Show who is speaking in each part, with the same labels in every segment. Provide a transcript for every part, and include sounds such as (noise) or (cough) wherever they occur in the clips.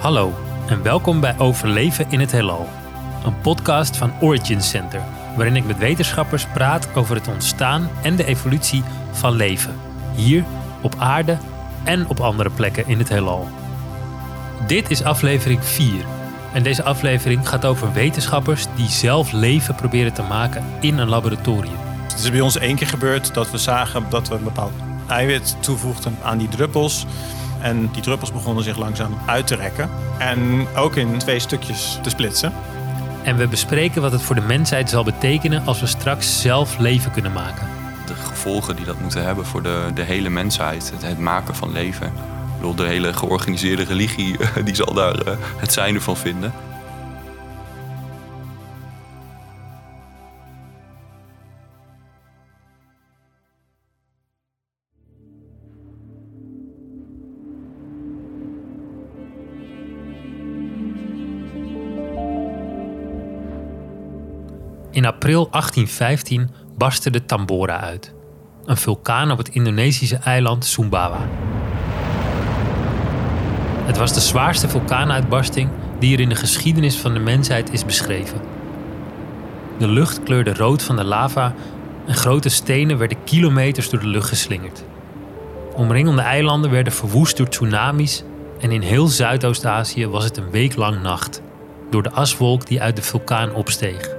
Speaker 1: Hallo en welkom bij Overleven in het Heelal, een podcast van Origin Center, waarin ik met wetenschappers praat over het ontstaan en de evolutie van leven, hier op aarde en op andere plekken in het heelal. Dit is aflevering 4 en deze aflevering gaat over wetenschappers die zelf leven proberen te maken in een laboratorium.
Speaker 2: Het is bij ons één keer gebeurd dat we zagen dat we een bepaald eiwit toevoegden aan die druppels. En die druppels begonnen zich langzaam uit te rekken. En ook in twee stukjes te splitsen.
Speaker 1: En we bespreken wat het voor de mensheid zal betekenen als we straks zelf leven kunnen maken.
Speaker 3: De gevolgen die dat moeten hebben voor de, de hele mensheid, het, het maken van leven. Ik bedoel, de hele georganiseerde religie (laughs) die zal daar eh, het zijnde van vinden.
Speaker 1: In april 1815 barstte de Tambora uit. Een vulkaan op het Indonesische eiland Sumbawa. Het was de zwaarste vulkaanuitbarsting die er in de geschiedenis van de mensheid is beschreven. De lucht kleurde rood van de lava en grote stenen werden kilometers door de lucht geslingerd. Omringende eilanden werden verwoest door tsunamis en in heel Zuidoost-Azië was het een week lang nacht, door de aswolk die uit de vulkaan opsteeg.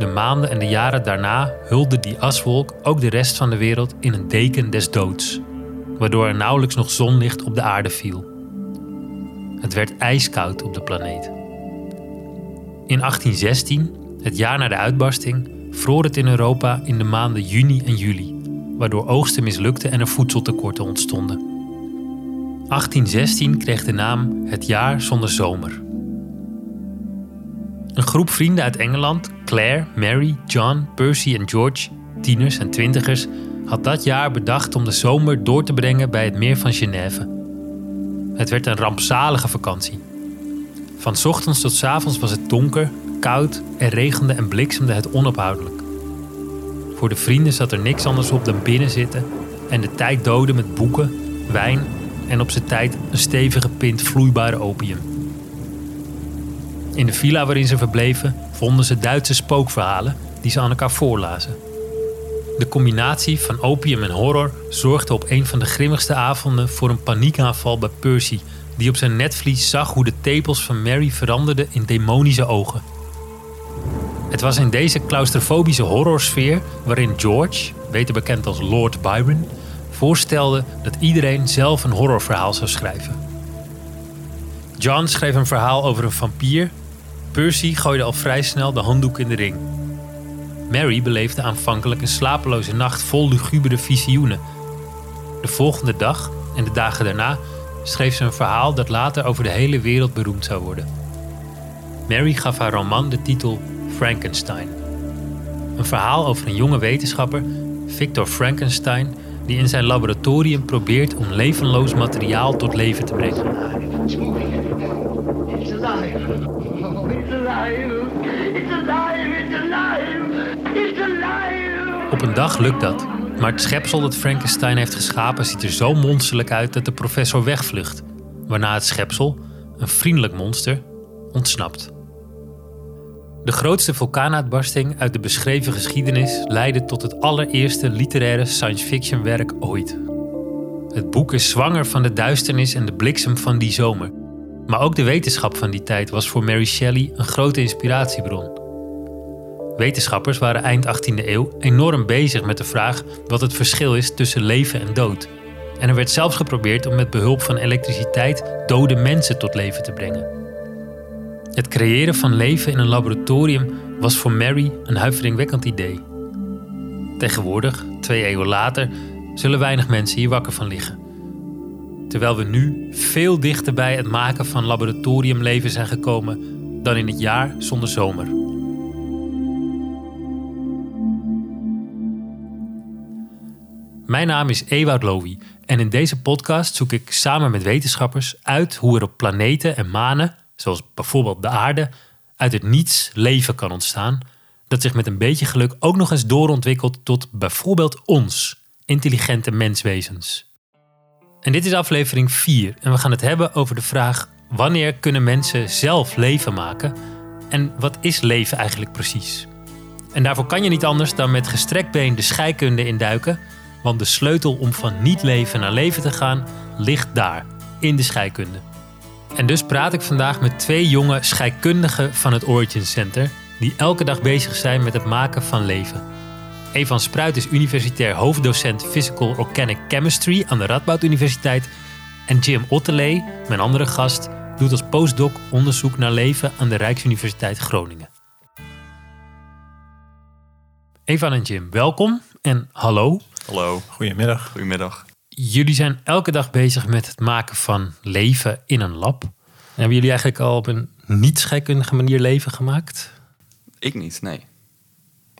Speaker 1: De maanden en de jaren daarna hulde die aswolk ook de rest van de wereld in een deken des doods, waardoor er nauwelijks nog zonlicht op de aarde viel. Het werd ijskoud op de planeet. In 1816, het jaar na de uitbarsting, vroor het in Europa in de maanden juni en juli, waardoor oogsten mislukten en er voedseltekorten ontstonden. 1816 kreeg de naam het jaar zonder zomer. Een groep vrienden uit Engeland, Claire, Mary, John, Percy en George, tieners en twintigers, had dat jaar bedacht om de zomer door te brengen bij het meer van Genève. Het werd een rampzalige vakantie. Van ochtends tot avonds was het donker, koud en regende en bliksemde het onophoudelijk. Voor de vrienden zat er niks anders op dan binnen zitten en de tijd doden met boeken, wijn en op zijn tijd een stevige pint vloeibare opium. In de villa waarin ze verbleven vonden ze Duitse spookverhalen die ze aan elkaar voorlazen. De combinatie van opium en horror zorgde op een van de grimmigste avonden voor een paniekaanval bij Percy, die op zijn netvlies zag hoe de tepels van Mary veranderden in demonische ogen. Het was in deze claustrofobische horrorsfeer waarin George, beter bekend als Lord Byron, voorstelde dat iedereen zelf een horrorverhaal zou schrijven. John schreef een verhaal over een vampier Percy gooide al vrij snel de handdoek in de ring. Mary beleefde aanvankelijk een slapeloze nacht vol lugubere visioenen. De volgende dag en de dagen daarna schreef ze een verhaal dat later over de hele wereld beroemd zou worden. Mary gaf haar roman de titel Frankenstein. Een verhaal over een jonge wetenschapper, Victor Frankenstein, die in zijn laboratorium probeert om levenloos materiaal tot leven te brengen. Op een dag lukt dat, maar het schepsel dat Frankenstein heeft geschapen ziet er zo monsterlijk uit dat de professor wegvlucht, waarna het schepsel, een vriendelijk monster, ontsnapt. De grootste vulkaanuitbarsting uit de beschreven geschiedenis leidde tot het allereerste literaire science fiction werk ooit. Het boek is zwanger van de duisternis en de bliksem van die zomer. Maar ook de wetenschap van die tijd was voor Mary Shelley een grote inspiratiebron. Wetenschappers waren eind 18e eeuw enorm bezig met de vraag wat het verschil is tussen leven en dood. En er werd zelfs geprobeerd om met behulp van elektriciteit dode mensen tot leven te brengen. Het creëren van leven in een laboratorium was voor Mary een huiveringwekkend idee. Tegenwoordig, twee eeuwen later, zullen weinig mensen hier wakker van liggen. Terwijl we nu veel dichter bij het maken van laboratoriumleven zijn gekomen dan in het jaar zonder zomer. Mijn naam is Ewout Lowy en in deze podcast zoek ik samen met wetenschappers uit hoe er op planeten en manen, zoals bijvoorbeeld de aarde, uit het niets leven kan ontstaan, dat zich met een beetje geluk ook nog eens doorontwikkelt tot bijvoorbeeld ons, intelligente menswezens. En dit is aflevering 4 en we gaan het hebben over de vraag wanneer kunnen mensen zelf leven maken? En wat is leven eigenlijk precies? En daarvoor kan je niet anders dan met gestrekt been de scheikunde induiken. Want de sleutel om van niet leven naar leven te gaan ligt daar, in de scheikunde. En dus praat ik vandaag met twee jonge scheikundigen van het Origin Center, die elke dag bezig zijn met het maken van leven. Evan Spruit is universitair hoofddocent Physical Organic Chemistry aan de Radboud Universiteit. En Jim Ottelee, mijn andere gast, doet als postdoc onderzoek naar leven aan de Rijksuniversiteit Groningen. Evan en Jim, welkom en hallo.
Speaker 3: Hallo,
Speaker 2: Goedemiddag.
Speaker 3: goedemiddag.
Speaker 1: Jullie zijn elke dag bezig met het maken van leven in een lab. Hebben jullie eigenlijk al op een niet-scheikundige manier leven gemaakt?
Speaker 3: Ik niet, nee.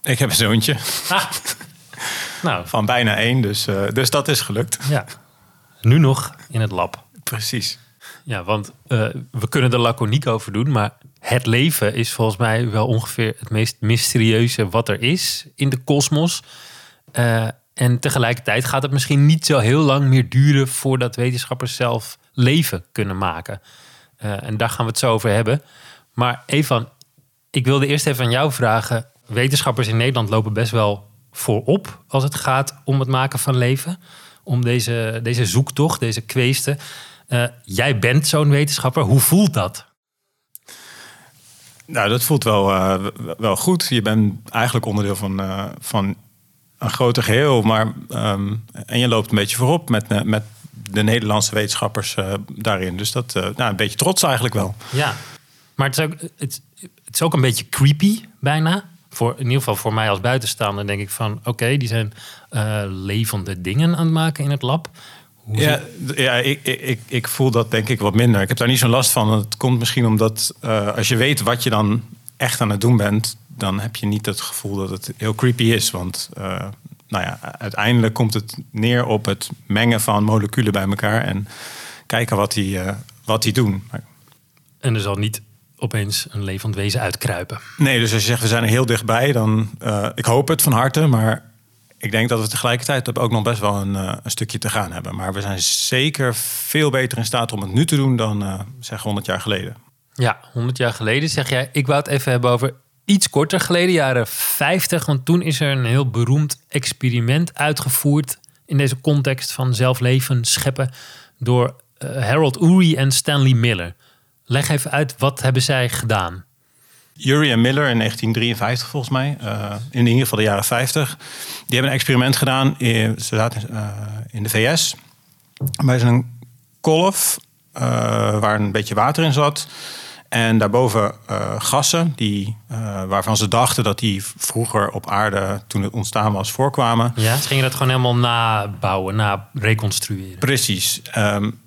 Speaker 2: Ik heb een zoontje
Speaker 1: Ah. (laughs) Nou,
Speaker 2: van bijna één, dus, eh, dus dat is gelukt.
Speaker 1: ja. Nu nog in het lab.
Speaker 2: Precies.
Speaker 1: Ja, want eh, we kunnen er laconiek over doen, maar het leven is volgens mij wel ongeveer het meest mysterieuze wat er is in de kosmos. Eh, en tegelijkertijd gaat het misschien niet zo heel lang meer duren voordat wetenschappers zelf leven kunnen maken. En daar gaan we het zo over hebben. Maar Evan, ik wilde eerst even aan jou vragen. Wetenschappers in Nederland lopen best wel voorop als het gaat om het maken van leven. Om deze, deze zoektocht, deze kweesten. Eh, jij bent zo'n wetenschapper. Hoe voelt dat?
Speaker 2: Nou, dat voelt wel, eh, wel goed. Je bent eigenlijk onderdeel van, eh, van een groter geheel. Maar, ehm, en je loopt een beetje voorop met, met de Nederlandse wetenschappers daarin. Dus dat, nou, een beetje trots eigenlijk wel.
Speaker 1: Ja, maar het is ook, het, het is ook een beetje creepy bijna. Voor, in ieder geval voor mij als buitenstaander denk ik van... oké, die zijn eh, levende dingen aan het maken in het lab. Hoe
Speaker 2: Ja, ja ik, ik, ik, voel dat denk ik wat minder. Ik heb daar niet zo'n last van. Het komt misschien omdat eh, als je weet wat je dan echt aan het doen bent... dan heb je niet het gevoel dat het heel creepy is. Want eh, nou ja, uiteindelijk komt het neer op het mengen van moleculen bij elkaar... en kijken wat die, wat die doen.
Speaker 1: En er zal niet opeens een levend wezen uitkruipen.
Speaker 2: Nee, dus als je zegt we zijn er heel dichtbij, dan uh, ik hoop het van harte, maar ik denk dat we tegelijkertijd ook nog best wel een, uh, een, stukje te gaan hebben. Maar we zijn zeker veel beter in staat om het nu te doen dan uh, zeg 100 jaar geleden.
Speaker 1: Ja, 100 jaar geleden zeg jij. Ik wou het even hebben over iets korter geleden, jaren 50. Want toen is er een heel beroemd experiment uitgevoerd in deze context van zelfleven scheppen door Harold Urey en Stanley Miller. Leg even uit, wat hebben zij gedaan?
Speaker 2: Urey en Miller in 1953 volgens mij, uh, in ieder geval de jaren 50. Die hebben een experiment gedaan, in, ze zaten uh, in de VS. Bij een kolf uh, waar een beetje water in zat. En daarboven gassen, die, waarvan ze dachten dat die vroeger op aarde, toen het ontstaan was, voorkwamen.
Speaker 1: Ja, ze gingen dat gewoon helemaal nabouwen, na reconstrueren.
Speaker 2: Precies. Um,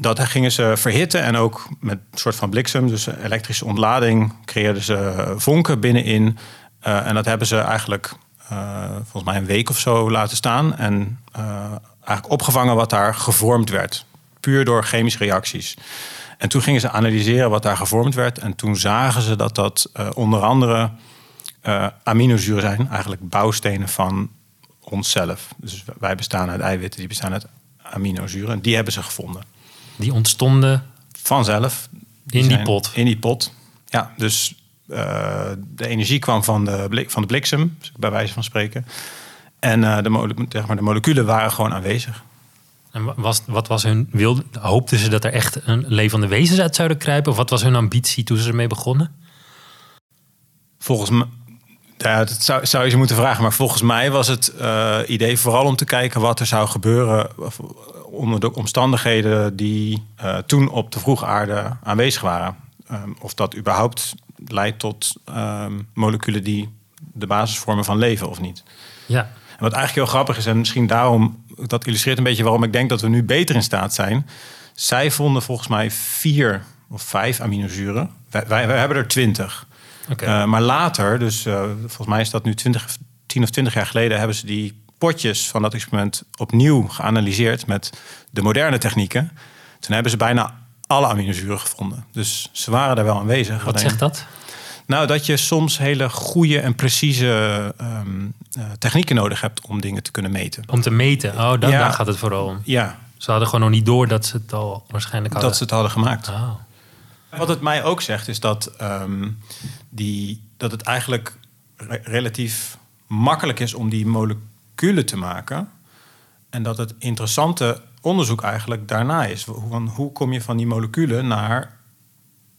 Speaker 2: dat gingen ze verhitten en ook met een soort van bliksem, dus elektrische ontlading, creëerden ze vonken binnenin. Uh, en dat hebben ze eigenlijk uh, volgens mij een week of zo laten staan. En uh, eigenlijk opgevangen wat daar gevormd werd. Puur door chemische reacties. En toen gingen ze analyseren wat daar gevormd werd. En toen zagen ze dat dat onder andere aminozuren zijn, eigenlijk bouwstenen van onszelf. Dus wij bestaan uit eiwitten, die bestaan uit aminozuren. Die hebben ze gevonden.
Speaker 1: Die ontstonden
Speaker 2: vanzelf.
Speaker 1: Die in die pot.
Speaker 2: In die pot. Ja, dus uh, de energie kwam van de, blik, van de bliksem, bij wijze van spreken. En uh, de, zeg maar, de moleculen waren gewoon aanwezig.
Speaker 1: En was, wat was hun wilde? Hoopten ze dat er echt een levende wezens uit zouden kruipen? Of wat was hun ambitie toen ze ermee begonnen?
Speaker 2: Volgens mij. Ja, dat zou, zou je ze moeten vragen. Maar volgens mij was het uh, idee vooral om te kijken wat er zou gebeuren onder de omstandigheden die uh, toen op de vroege aarde aanwezig waren. Um, of dat überhaupt leidt tot um, moleculen die de basis vormen van leven of niet.
Speaker 1: Ja.
Speaker 2: En wat eigenlijk heel grappig is, en misschien daarom, dat illustreert een beetje waarom ik denk dat we nu beter in staat zijn. Zij vonden volgens mij vier of vijf aminozuren. Wij, wij, wij hebben er twintig.
Speaker 1: Okay.
Speaker 2: Uh, maar later, dus uh, volgens mij is dat nu 20, 10 of 20 jaar geleden, hebben ze die potjes van dat experiment opnieuw geanalyseerd met de moderne technieken. Toen hebben ze bijna alle aminozuren gevonden. Dus ze waren daar wel aanwezig.
Speaker 1: Wat zegt dat?
Speaker 2: Nou, dat je soms hele goede en precieze um, uh, technieken nodig hebt om dingen te kunnen meten.
Speaker 1: Om te meten? Oh, dan, ja. daar gaat het vooral om.
Speaker 2: Ja.
Speaker 1: Ze hadden gewoon nog niet door dat ze het al waarschijnlijk hadden.
Speaker 2: Dat ze het hadden gemaakt.
Speaker 1: Oh.
Speaker 2: Wat het mij ook zegt is dat, ehm, die, dat het eigenlijk re- relatief makkelijk is om die moleculen te maken. En dat het interessante onderzoek eigenlijk daarna is. Van, hoe kom je van die moleculen naar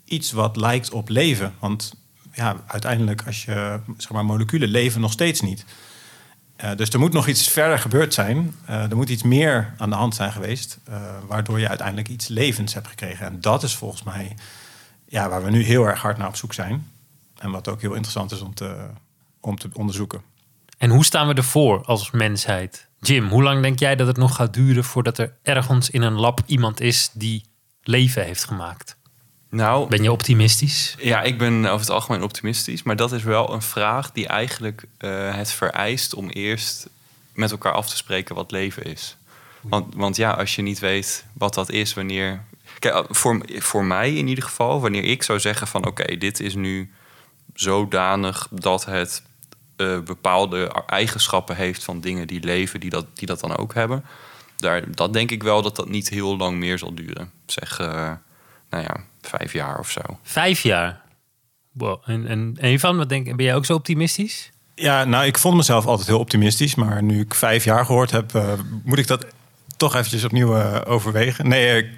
Speaker 2: iets wat lijkt op leven? Want ja, uiteindelijk als je zeg maar, moleculen leven nog steeds niet. Eh, dus er moet nog iets verder gebeurd zijn. Eh, er moet iets meer aan de hand zijn geweest, eh, waardoor je uiteindelijk iets levends hebt gekregen. En dat is volgens mij ja, waar we nu heel erg hard naar op zoek zijn. En wat ook heel interessant is om te, om te onderzoeken.
Speaker 1: En hoe staan we ervoor als mensheid? Jim, hoe lang denk jij dat het nog gaat duren voordat er ergens in een lab iemand is die leven heeft gemaakt?
Speaker 3: Nou,
Speaker 1: Ben je optimistisch?
Speaker 3: Ja, ik ben over het algemeen optimistisch. Maar dat is wel een vraag die eigenlijk eh, het vereist om eerst met elkaar af te spreken wat leven is. Want, want ja, als je niet weet wat dat is, wanneer. Kijk, eh, voor, voor mij in ieder geval, wanneer ik zou zeggen van oké, dit is nu zodanig dat het eh, bepaalde eigenschappen heeft van dingen die leven, die dat, die dat dan ook hebben. Daar, dat denk ik wel dat dat niet heel lang meer zal duren. Zeg, eh, nou ja, vijf jaar of zo.
Speaker 1: Vijf jaar. Wow. En, en, en Ivan, wat denk, ben jij ook zo optimistisch?
Speaker 2: Ja, nou, ik vond mezelf altijd heel optimistisch. Maar nu ik vijf jaar gehoord heb, eh, moet ik dat toch eventjes opnieuw overwegen. Nee, eh,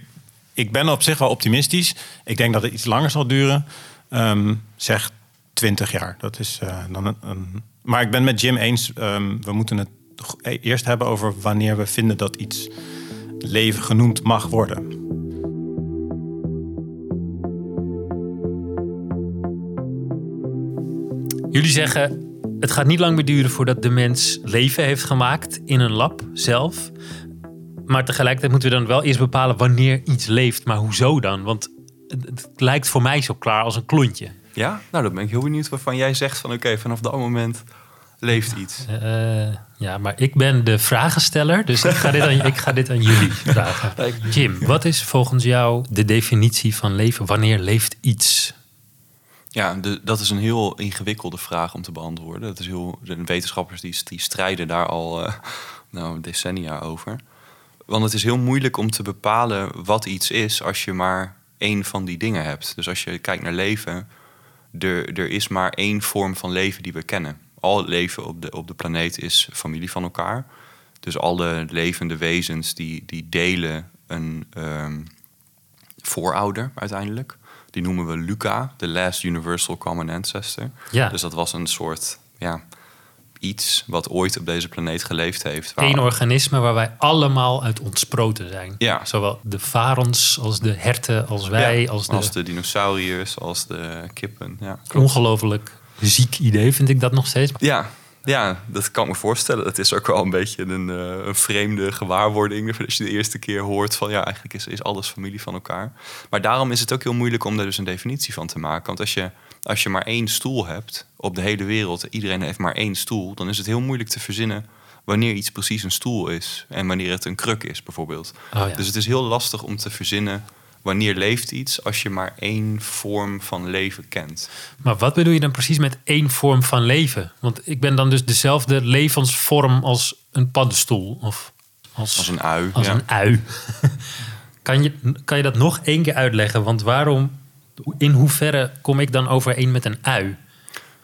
Speaker 2: ik ben op zich wel optimistisch. Ik denk dat het iets langer zal duren. Ehm, zeg 20 jaar. Dat is eh, dan een, Maar ik ben met Jim eens. ehm, we moeten het toch e- eerst hebben over wanneer we vinden dat iets leven genoemd mag worden.
Speaker 1: Jullie zeggen, het gaat niet lang meer duren voordat de mens leven heeft gemaakt in een lab zelf. Maar tegelijkertijd moeten we dan wel eerst bepalen wanneer iets leeft. Maar hoezo dan? Want het, het lijkt voor mij zo klaar als een klontje.
Speaker 3: Ja, nou dan ben ik heel benieuwd waarvan jij zegt van oké, vanaf dat moment leeft iets.
Speaker 1: Eh, ja, maar ik ben de vragensteller, dus ik ga dit aan, (laughs) ik ga dit aan jullie vragen. Jim, wat is volgens jou de definitie van leven? Wanneer leeft iets?
Speaker 3: Ja, de, dat is een heel ingewikkelde vraag om te beantwoorden. Dat is heel, de wetenschappers die, die strijden daar al eh, nou, decennia over. Want het is heel moeilijk om te bepalen wat iets is als je maar één van die dingen hebt. Dus als je kijkt naar leven, er, er is maar één vorm van leven die we kennen. Al het leven op de, op de planeet is familie van elkaar. Dus alle levende wezens die, die delen een ehm, voorouder uiteindelijk. Die noemen we Luca, de Last Universal Common Ancestor.
Speaker 1: Ja.
Speaker 3: Dus dat was een soort ja, iets wat ooit op deze planeet geleefd heeft. waar-
Speaker 1: Eén organisme waar wij allemaal uit ontsproten zijn.
Speaker 3: Ja.
Speaker 1: Zowel de varens als de herten, als wij,
Speaker 3: Ja,
Speaker 1: als de...
Speaker 3: als de dinosauriërs, als de kippen. Ja.
Speaker 1: Ongelooflijk ziek idee vind ik dat nog steeds.
Speaker 3: Ja, ja, dat kan ik me voorstellen. Het is ook wel een beetje een, eh, een vreemde gewaarwording. Als je de eerste keer hoort van ja, eigenlijk is, is alles familie van elkaar. Maar daarom is het ook heel moeilijk om daar dus een definitie van te maken. Want als je, als je maar één stoel hebt op de hele wereld, iedereen heeft maar één stoel, dan is het heel moeilijk te verzinnen wanneer iets precies een stoel is en wanneer het een kruk is, bijvoorbeeld.
Speaker 1: Oh ja.
Speaker 3: Dus het is heel lastig om te verzinnen wanneer leeft iets als je maar één vorm van leven kent.
Speaker 1: Maar wat bedoel je dan precies met één vorm van leven? Want ik ben dan dus dezelfde levensvorm als een paddenstoel of als,
Speaker 3: Als een ui.
Speaker 1: als
Speaker 3: ja.
Speaker 1: een ui. (laughs) kan, je, kan je dat nog één keer uitleggen? Want waarom, in hoeverre kom ik dan overeen met een ui?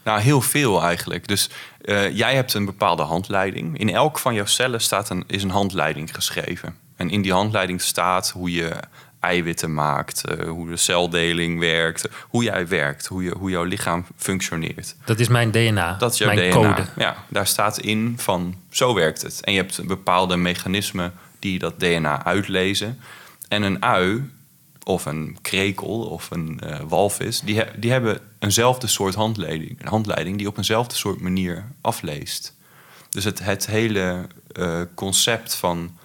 Speaker 3: Nou, heel veel eigenlijk. Dus eh, jij hebt een bepaalde handleiding. In elk van jouw cellen staat een, is een handleiding geschreven. En in die handleiding staat hoe je eiwitten maakt, eh, hoe de celdeling werkt, hoe jij werkt, hoe, je, hoe jouw lichaam functioneert.
Speaker 1: Dat is mijn DNA,
Speaker 3: Dat is jouw
Speaker 1: mijn
Speaker 3: DNA.
Speaker 1: code.
Speaker 3: Ja, daar staat in van zo werkt het. En je hebt bepaalde mechanismen die dat DNA uitlezen. En een ui of een krekel of een eh, walvis, die, die hebben eenzelfde soort handleiding, handleiding die op eenzelfde soort manier afleest. Dus het, het hele eh, concept van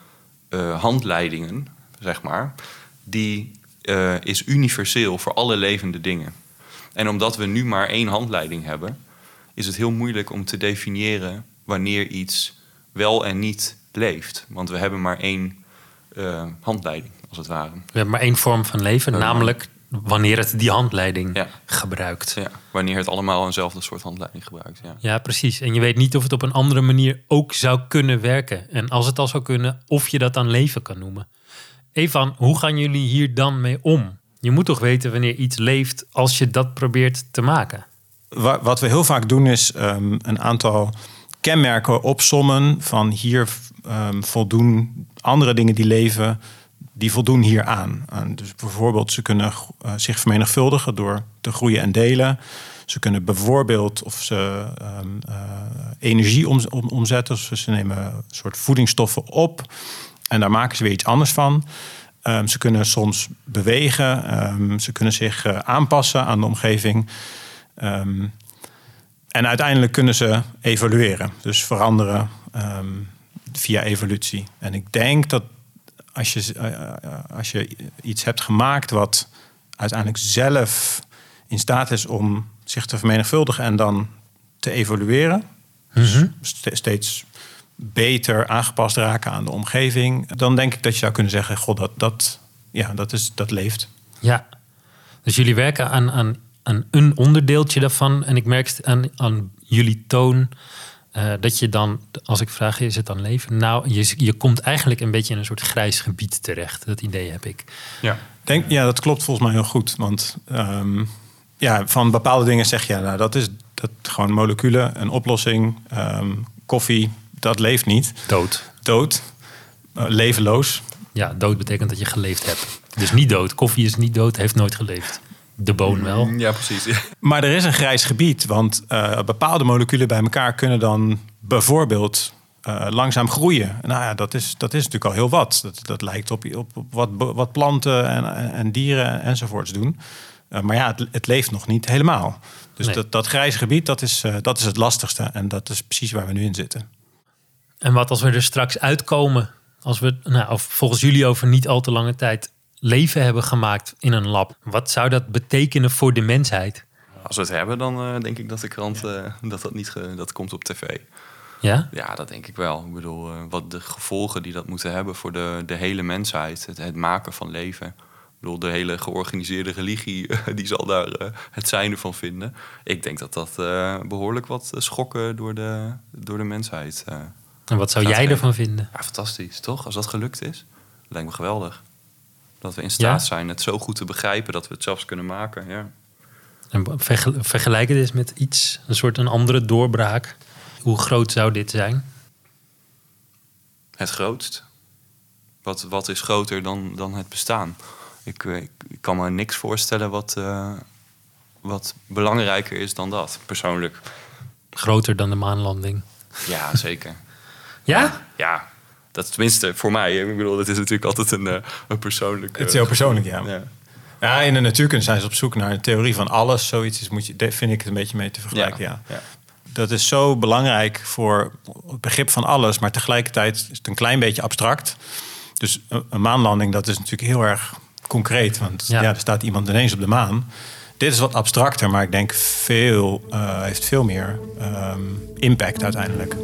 Speaker 3: eh, handleidingen, zeg maar, die is universeel voor alle levende dingen. En omdat we nu maar één handleiding hebben, is het heel moeilijk om te definiëren wanneer iets wel en niet leeft. Want we hebben maar één handleiding, als het ware.
Speaker 1: We hebben maar één vorm van leven,
Speaker 3: Ja.
Speaker 1: namelijk wanneer het die handleiding
Speaker 3: Ja.
Speaker 1: gebruikt.
Speaker 3: Ja, wanneer het allemaal eenzelfde soort handleiding gebruikt. Ja.
Speaker 1: Ja, precies. En je weet niet of het op een andere manier ook zou kunnen werken. En als het al zou kunnen, of je dat dan leven kan noemen. Evan, hoe gaan jullie hier dan mee om? Je moet toch weten wanneer iets leeft als je dat probeert te maken.
Speaker 2: Wa- Wat we heel vaak doen is ehm, een aantal kenmerken opsommen van hier ehm, voldoen andere dingen die leven, die voldoen hier aan. Dus bijvoorbeeld ze kunnen eh, zich vermenigvuldigen door te groeien en delen. Ze kunnen bijvoorbeeld of ze ehm, eh, energie om, om- omzetten. Ze nemen een soort voedingsstoffen op en daar maken ze weer iets anders van. Ehm, ze kunnen soms bewegen. ehm, ze kunnen zich eh, aanpassen aan de omgeving. En uiteindelijk kunnen ze evolueren, dus veranderen via evolutie. En ik denk dat als je, eh, eh, als je iets hebt gemaakt wat uiteindelijk zelf in staat is om zich te vermenigvuldigen en dan te evolueren, ste- steeds beter aangepast raken aan de omgeving, dan denk ik dat je zou kunnen zeggen: God, dat, dat, ja, dat, is, dat leeft.
Speaker 1: Ja. Dus jullie werken aan, aan, aan een onderdeeltje daarvan. En ik merk aan, aan jullie toon eh, dat je dan, als ik vraag, is het dan leven? Nou, je, je komt eigenlijk een beetje in een soort grijs gebied terecht. Dat idee heb ik.
Speaker 3: Ja.
Speaker 2: Denk, ja, dat klopt volgens mij heel goed. Want ehm, ja, van bepaalde dingen zeg je, nou, dat is dat gewoon moleculen, een oplossing, ehm, koffie, dat leeft niet.
Speaker 1: Dood.
Speaker 2: Dood, eh, levenloos.
Speaker 1: Ja, dood betekent dat je geleefd hebt. Dus niet dood. Koffie is niet dood, heeft nooit geleefd. De boon wel.
Speaker 3: Ja, precies. (laughs)
Speaker 2: Maar er is een grijs gebied, want eh, bepaalde moleculen bij elkaar kunnen dan bijvoorbeeld eh, langzaam groeien. Nou ja, dat is, dat is natuurlijk al heel wat. Dat, dat lijkt op, op, op wat, wat planten en, en dieren enzovoorts doen. Eh, maar ja, het, het leeft nog niet helemaal. Dus
Speaker 1: Nee.
Speaker 2: dat, dat grijze gebied, dat is, eh, dat is het lastigste. En dat is precies waar we nu in zitten.
Speaker 1: En wat als we er straks uitkomen, als we nou, of volgens jullie over niet al te lange tijd leven hebben gemaakt in een lab, wat zou dat betekenen voor de mensheid?
Speaker 3: Als we het hebben, dan eh, denk ik dat de krant eh, dat dat niet dat komt op tv.
Speaker 1: Ja?
Speaker 3: Ja, dat denk ik wel. Ik bedoel, eh, wat de gevolgen die dat moeten hebben voor de, de hele mensheid, het, het maken van leven. Ik bedoel, de hele georganiseerde religie, (laughs) die zal daar het zijnde van vinden. Ik denk dat dat eh, behoorlijk wat schokken door de, door de mensheid.
Speaker 1: En wat zou jij
Speaker 3: geven.
Speaker 1: ervan vinden?
Speaker 3: Ja, fantastisch, toch? Als dat gelukt is, lijkt me geweldig. Dat we in staat
Speaker 1: Ja?
Speaker 3: zijn het zo goed te begrijpen dat we het zelfs kunnen maken. Ja.
Speaker 1: En vergel- vergelijk het eens met iets, een soort een andere doorbraak. Hoe groot zou dit zijn?
Speaker 3: Het grootst. Wat, wat is groter dan, dan het bestaan? Ik, eh, ik, ik kan me niks voorstellen wat, eh, wat belangrijker is dan dat, persoonlijk.
Speaker 1: Groter dan de maanlanding.
Speaker 3: Ja, zeker.
Speaker 1: Ja?
Speaker 3: Ja, dat tenminste voor mij. Ik bedoel, het is natuurlijk altijd een, eh, een persoonlijk...
Speaker 2: Het is heel persoonlijk, ja.
Speaker 3: ja.
Speaker 2: Ja, in de natuurkunde zijn ze op zoek naar een theorie van alles. Zoiets is, moet je, daar vind ik het een beetje mee te vergelijken. Ja.
Speaker 3: ja.
Speaker 2: Dat is zo belangrijk voor het begrip van alles, maar tegelijkertijd is het een klein beetje abstract. Dus een, maanlanding, dat is natuurlijk heel erg concreet, want
Speaker 1: Ja.
Speaker 2: ja. er staat iemand ineens op de maan. Dit is wat abstracter, maar ik denk veel, eh, heeft veel meer ehm, impact uiteindelijk.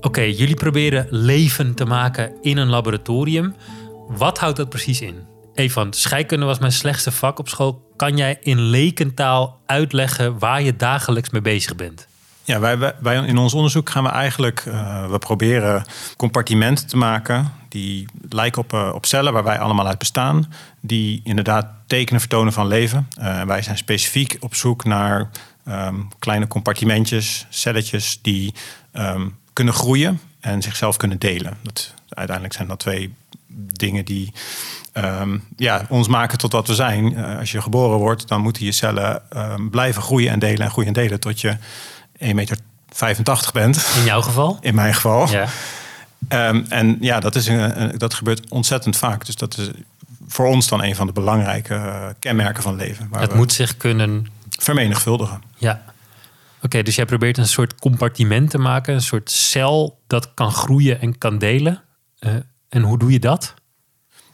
Speaker 1: Oké, jullie proberen leven te maken in een laboratorium. Wat houdt dat precies in? Evan, scheikunde was mijn slechtste vak op school. Kan jij in lekentaal uitleggen waar je dagelijks mee bezig bent?
Speaker 2: Ja, wij, in ons onderzoek gaan we eigenlijk, eh, we proberen compartimenten te maken die lijken op, eh, op cellen waar wij allemaal uit bestaan, die inderdaad tekenen vertonen van leven. Eh, wij zijn specifiek op zoek naar ehm, kleine compartimentjes, celletjes die ehm, kunnen groeien en zichzelf kunnen delen. Dat, uiteindelijk zijn dat twee dingen die ehm, ja, ons maken tot wat we zijn. Eh, als je geboren wordt, dan moeten je cellen ehm, blijven groeien en delen en groeien en delen tot je 1,85 meter bent.
Speaker 1: In jouw geval?
Speaker 2: In mijn geval.
Speaker 1: Ja.
Speaker 2: Ehm, en ja, dat, is een, een- dat gebeurt ontzettend vaak. Dus dat is voor ons dan een van de belangrijke eh, kenmerken van leven. Waar
Speaker 1: Het
Speaker 2: we
Speaker 1: moet zich kunnen
Speaker 2: vermenigvuldigen.
Speaker 1: Ja. Oké, dus jij probeert een soort compartiment te maken, een soort cel dat kan groeien en kan delen. Eh, en hoe doe je dat?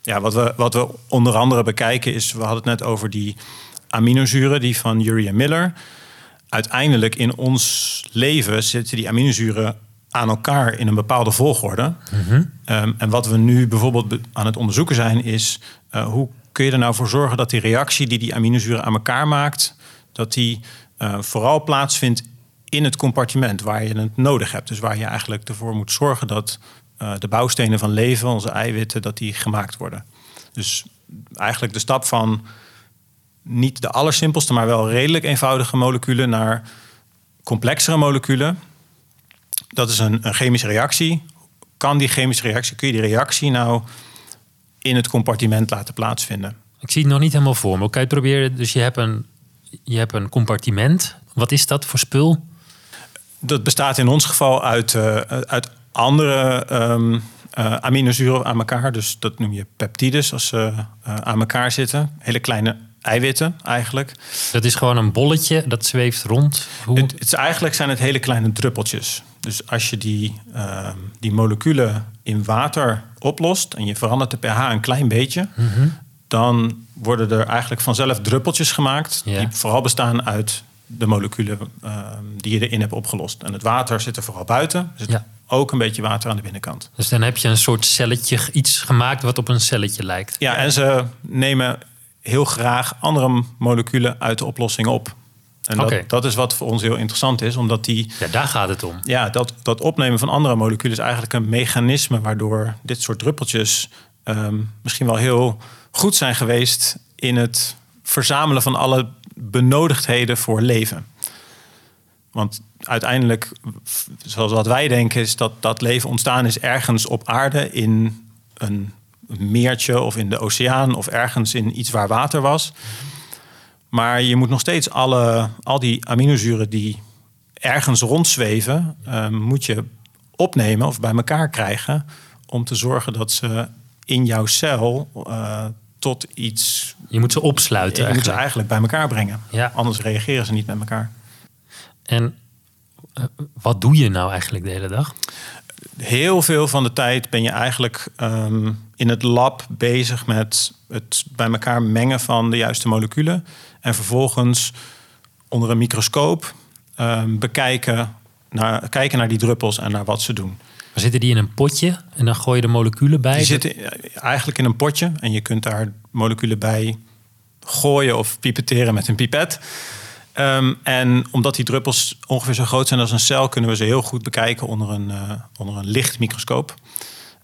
Speaker 2: Ja, wat we, wat we onder andere bekijken is, we hadden het net over die aminozuren, die van Urey en Miller. Uiteindelijk in ons leven zitten die aminozuren aan elkaar in een bepaalde volgorde. Ehm, en wat we nu bijvoorbeeld be- aan het onderzoeken zijn, is eh, hoe kun je er nou voor zorgen dat die reactie die die aminozuren aan elkaar maakt, dat die eh, vooral plaatsvindt in het compartiment waar je het nodig hebt. Dus waar je eigenlijk ervoor moet zorgen dat eh, de bouwstenen van leven, onze eiwitten, dat die gemaakt worden. Dus eigenlijk de stap van niet de allersimpelste, maar wel redelijk eenvoudige moleculen naar complexere moleculen. Dat is een, een chemische reactie. Kan die chemische reactie, kun je die reactie nou in het compartiment laten plaatsvinden?
Speaker 1: Ik zie het nog niet helemaal voor me. Kan je proberen? Dus je hebt een, je hebt een compartiment. Wat is dat voor spul?
Speaker 2: Dat bestaat in ons geval uit, eh, uit andere eh, aminozuren aan elkaar. Dus dat noem je peptides als ze eh, aan elkaar zitten. Hele kleine eiwitten eigenlijk.
Speaker 1: Dat is gewoon een bolletje dat zweeft rond. Hoe...
Speaker 2: Het, het is eigenlijk zijn het hele kleine druppeltjes. Dus als je die, ehm, die moleculen in water oplost en je verandert de pH een klein beetje,
Speaker 1: Mhm.
Speaker 2: Dan worden er eigenlijk vanzelf druppeltjes gemaakt
Speaker 1: Ja.
Speaker 2: die vooral bestaan uit de moleculen ehm, die je erin hebt opgelost. En het water zit er vooral buiten. Er zit
Speaker 1: Ja.
Speaker 2: ook een beetje water aan de binnenkant.
Speaker 1: Dus dan heb je een soort celletje, iets gemaakt wat op een celletje lijkt.
Speaker 2: Ja, en ze nemen heel graag andere moleculen uit de oplossing op. En dat, dat is wat voor ons heel interessant is, omdat die
Speaker 1: Ja, daar gaat het om.
Speaker 2: Ja, dat, dat opnemen van andere moleculen is eigenlijk een mechanisme waardoor dit soort druppeltjes ehm, misschien wel heel goed zijn geweest in het verzamelen van alle benodigdheden voor leven. Want uiteindelijk, zoals wat wij denken, is dat dat leven ontstaan is ergens op aarde in een meertje of in de oceaan of ergens in iets waar water was. Maar je moet nog steeds alle, al die aminozuren die ergens rondzweven, eh, moet je opnemen of bij elkaar krijgen om te zorgen dat ze in jouw cel eh, tot iets.
Speaker 1: Je moet ze opsluiten
Speaker 2: Je moet ze eigenlijk. bij elkaar brengen.
Speaker 1: Ja.
Speaker 2: Anders reageren ze niet met elkaar.
Speaker 1: En eh, wat doe je nou eigenlijk de hele dag?
Speaker 2: Heel veel van de tijd ben je eigenlijk ehm, in het lab bezig met het bij elkaar mengen van de juiste moleculen. En vervolgens onder een microscoop ehm, bekijken naar, kijken naar die druppels en naar wat ze doen.
Speaker 1: Dan zitten die in een potje en dan gooi je de moleculen bij.
Speaker 2: Die zitten eigenlijk in een potje en je kunt daar moleculen bij gooien of pipeteren met een pipet. Ehm, en omdat die druppels ongeveer zo groot zijn als een cel, kunnen we ze heel goed bekijken onder een, eh, onder een lichtmicroscoop.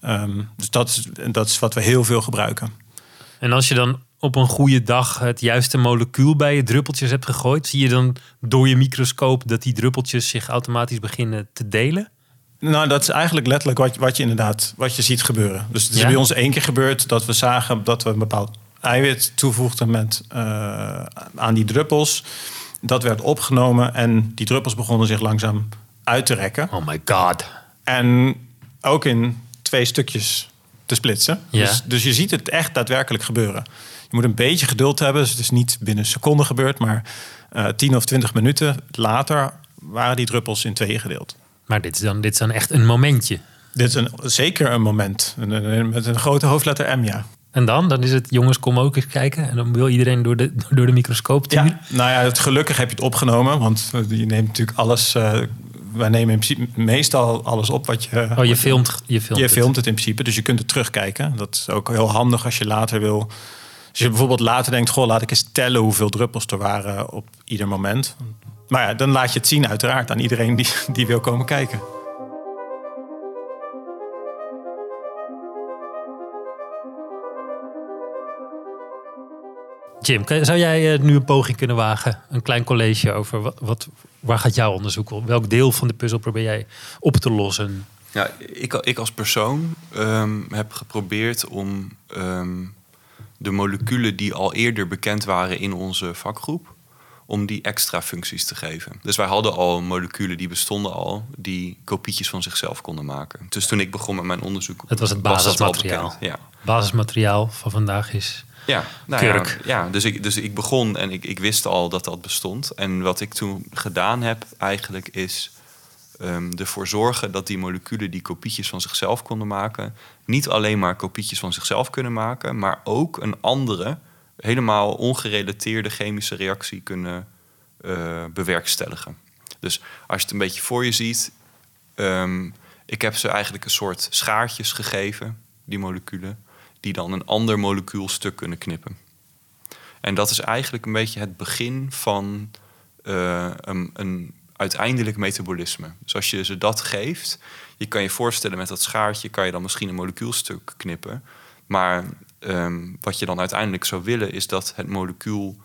Speaker 2: Ehm, dus dat is, dat is wat we heel veel gebruiken.
Speaker 1: En als je dan op een goede dag het juiste molecuul bij je druppeltjes hebt gegooid, zie je dan door je microscoop dat die druppeltjes zich automatisch beginnen te delen?
Speaker 2: Nou, dat is eigenlijk letterlijk wat, wat je inderdaad wat je ziet gebeuren. Dus het is
Speaker 1: Ja?
Speaker 2: bij ons één keer gebeurd dat we zagen dat we een bepaald eiwit toevoegden met, eh, aan die druppels. Dat werd opgenomen en die druppels begonnen zich langzaam uit te rekken.
Speaker 1: Oh my god.
Speaker 2: En ook in twee stukjes te splitsen.
Speaker 1: Ja.
Speaker 2: Dus, dus je ziet het echt daadwerkelijk gebeuren. Je moet een beetje geduld hebben. Dus het is niet binnen een seconde gebeurd. Maar eh 10 of 20 minuten later waren die druppels in tweeën gedeeld.
Speaker 1: Maar dit is dan, dit is dan echt een momentje.
Speaker 2: Dit is een, zeker een moment. Met een grote hoofdletter M, ja.
Speaker 1: En dan? Dan is het, jongens, kom ook eens kijken. En dan wil iedereen door de, (laughs) door de microscoop turen.
Speaker 2: ja. Nou ja, het, gelukkig heb je het opgenomen. Want eh, je neemt natuurlijk alles... eh, wij nemen in principe meestal alles op wat je...
Speaker 1: Oh, je filmt, je filmt
Speaker 2: je
Speaker 1: het.
Speaker 2: filmt het in principe, dus je kunt het terugkijken. Dat is ook heel handig als je later wil. Als je bijvoorbeeld later denkt, goh, laat ik eens tellen hoeveel druppels er waren op ieder moment. Maar ja, dan laat je het zien uiteraard aan iedereen die, die wil komen kijken.
Speaker 1: Jim, kan- zou jij eh, nu een poging kunnen wagen? Een klein college over wat, wat, waar gaat jouw onderzoek om? Welk deel van de puzzel probeer jij op te lossen?
Speaker 3: Ja, ik, ik als persoon ehm, heb geprobeerd om ehm, de moleculen die al eerder bekend waren in onze vakgroep, om die extra functies te geven. Dus wij hadden al moleculen die bestonden al, die kopietjes van zichzelf konden maken. Dus toen ik begon met mijn onderzoek,
Speaker 1: Het was het basismateriaal.
Speaker 3: bekend. Ja.
Speaker 1: Basismateriaal van vandaag is...
Speaker 3: Ja, nou ja, dus, ik, dus ik begon en ik, ik wist al dat dat bestond. En wat ik toen gedaan heb eigenlijk is ehm, ervoor zorgen dat die moleculen die kopietjes van zichzelf konden maken, niet alleen maar kopietjes van zichzelf kunnen maken, maar ook een andere, helemaal ongerelateerde chemische reactie kunnen eh, bewerkstelligen. Dus als je het een beetje voor je ziet, ehm, ik heb ze eigenlijk een soort schaartjes gegeven, die moleculen, die dan een ander molecuulstuk kunnen knippen. En dat is eigenlijk een beetje het begin van eh, een, een uiteindelijk metabolisme. Dus als je ze dat geeft, je kan je voorstellen met dat schaartje kan je dan misschien een molecuulstuk knippen. Maar ehm, wat je dan uiteindelijk zou willen is dat het molecuul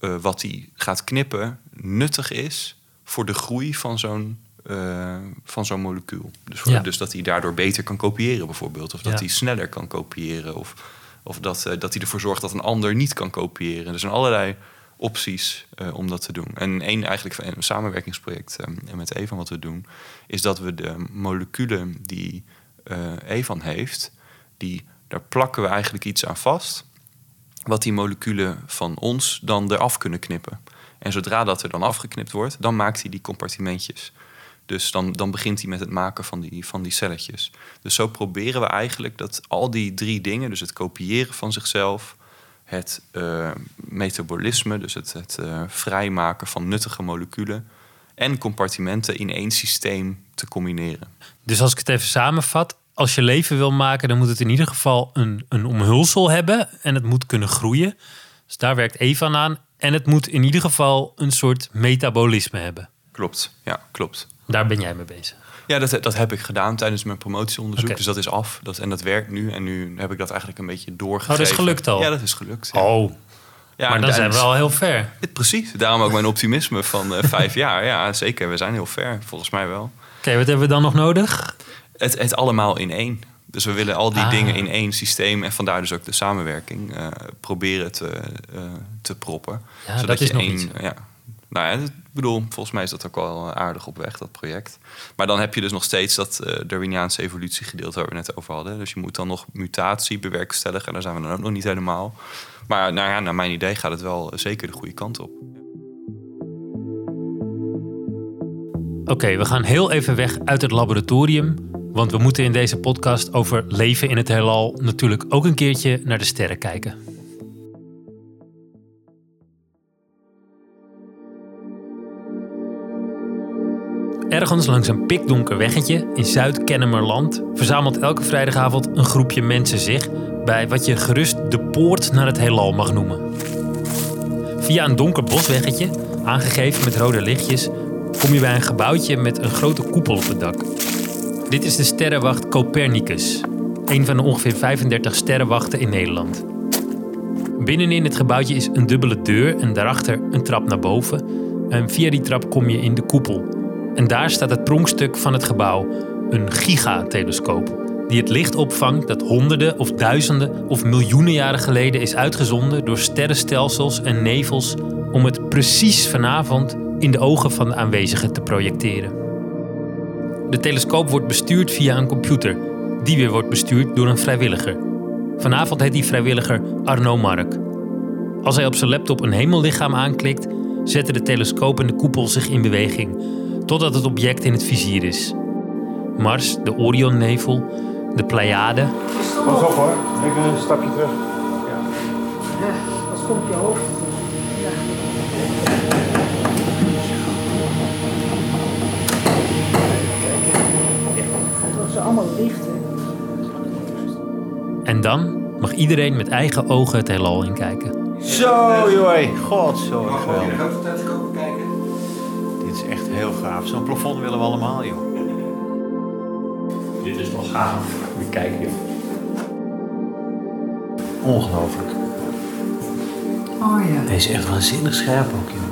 Speaker 3: eh, wat hij gaat knippen nuttig is voor de groei van zo'n eh, van zo'n molecuul. Dus, voor-
Speaker 1: Ja.
Speaker 3: dus dat hij daardoor beter kan kopiëren bijvoorbeeld. Of dat
Speaker 1: Ja.
Speaker 3: hij sneller kan kopiëren. Of, of dat, eh, dat hij ervoor zorgt dat een ander niet kan kopiëren. Er zijn allerlei opties om dat te doen. En één eigenlijk van een samenwerkingsproject met Evan wat we doen... is dat we de moleculen die Evan heeft... Die, daar plakken we eigenlijk iets aan vast... wat die moleculen van ons dan eraf kunnen knippen. En zodra dat er dan afgeknipt wordt, dan maakt hij die compartimentjes. Dus dan, dan begint hij met het maken van die, van die celletjes. Dus zo proberen we eigenlijk dat al die drie dingen, dus het kopiëren van zichzelf, het eh, metabolisme, dus het, het eh, vrijmaken van nuttige moleculen en compartimenten in één systeem te combineren.
Speaker 1: Dus als ik het even samenvat, als je leven wil maken, dan moet het in ieder geval een, een omhulsel hebben en het moet kunnen groeien. Dus daar werkt Evan aan. En het moet in ieder geval een soort metabolisme hebben.
Speaker 3: Klopt, ja, klopt.
Speaker 1: Daar ben jij mee bezig.
Speaker 3: Ja, dat, dat heb ik gedaan tijdens mijn promotieonderzoek. Dus dat is af. Dat, en dat werkt nu. En nu heb ik dat eigenlijk een beetje doorgegeven.
Speaker 1: Oh, dat is gelukt al?
Speaker 3: Ja, dat is gelukt. ja.
Speaker 1: Oh,
Speaker 3: Ja,
Speaker 1: maar dan
Speaker 3: da-
Speaker 1: zijn we al heel ver.
Speaker 3: Precies. Daarom ook mijn optimisme van eh, vijf jaar. Ja, zeker. We zijn heel ver. Volgens mij wel.
Speaker 1: Oké, wat hebben we dan nog nodig?
Speaker 3: Het, het allemaal in één. Dus we willen al die
Speaker 1: Ah.
Speaker 3: dingen in één systeem. En vandaar dus ook de samenwerking. eh, proberen te, eh, te proppen.
Speaker 1: Ja, dat is nog iets.
Speaker 3: Ja, nou ja, ik bedoel, volgens mij is dat ook wel aardig op weg, dat project. Maar dan heb je dus nog steeds dat eh Darwiniaanse evolutiegedeelte waar we net over hadden. Dus je moet dan nog mutatie bewerkstelligen. En daar zijn we dan ook nog niet helemaal. Maar nou ja, naar mijn idee gaat het wel zeker de goede kant op.
Speaker 1: Oké, we gaan heel even weg uit het laboratorium. Want we moeten in deze podcast over leven in het heelal natuurlijk ook een keertje naar de sterren kijken. Ergens langs een pikdonker weggetje in Zuid-Kennemerland verzamelt elke vrijdagavond een groepje mensen zich bij wat je gerust de poort naar het heelal mag noemen. Via een donker bosweggetje, aangegeven met rode lichtjes, kom je bij een gebouwtje met een grote koepel op het dak. Dit is de sterrenwacht Copernicus, een van de ongeveer 35 sterrenwachten in Nederland. Binnenin het gebouwtje is een dubbele deur en daarachter een trap naar boven. En via die trap kom je in de koepel. En daar staat het pronkstuk van het gebouw, een gigatelescoop, die het licht opvangt dat honderden of duizenden of miljoenen jaren geleden is uitgezonden door sterrenstelsels en nevels om het precies vanavond in de ogen van de aanwezigen te projecteren. De telescoop wordt bestuurd via een computer, die weer wordt bestuurd door een vrijwilliger. Vanavond heet die vrijwilliger Arno Mark. Als hij op zijn laptop een hemellichaam aanklikt, zetten de telescoop en de koepel zich in beweging, totdat het object in het vizier is. Mars, de Orionnevel, de Pleiade,
Speaker 4: Pas op hoor, even een stapje terug.
Speaker 5: Als komt je hoofd.
Speaker 1: En dan mag iedereen met eigen ogen het heelal inkijken.
Speaker 4: Zo joh, god zo erg geweldig. Dit is echt heel gaaf. Zo'n plafond willen we allemaal joh. Dit is wel gaaf. Moet je kijken joh. Ongelooflijk.
Speaker 5: Oh ja.
Speaker 4: Deze is echt waanzinnig scherp ook joh.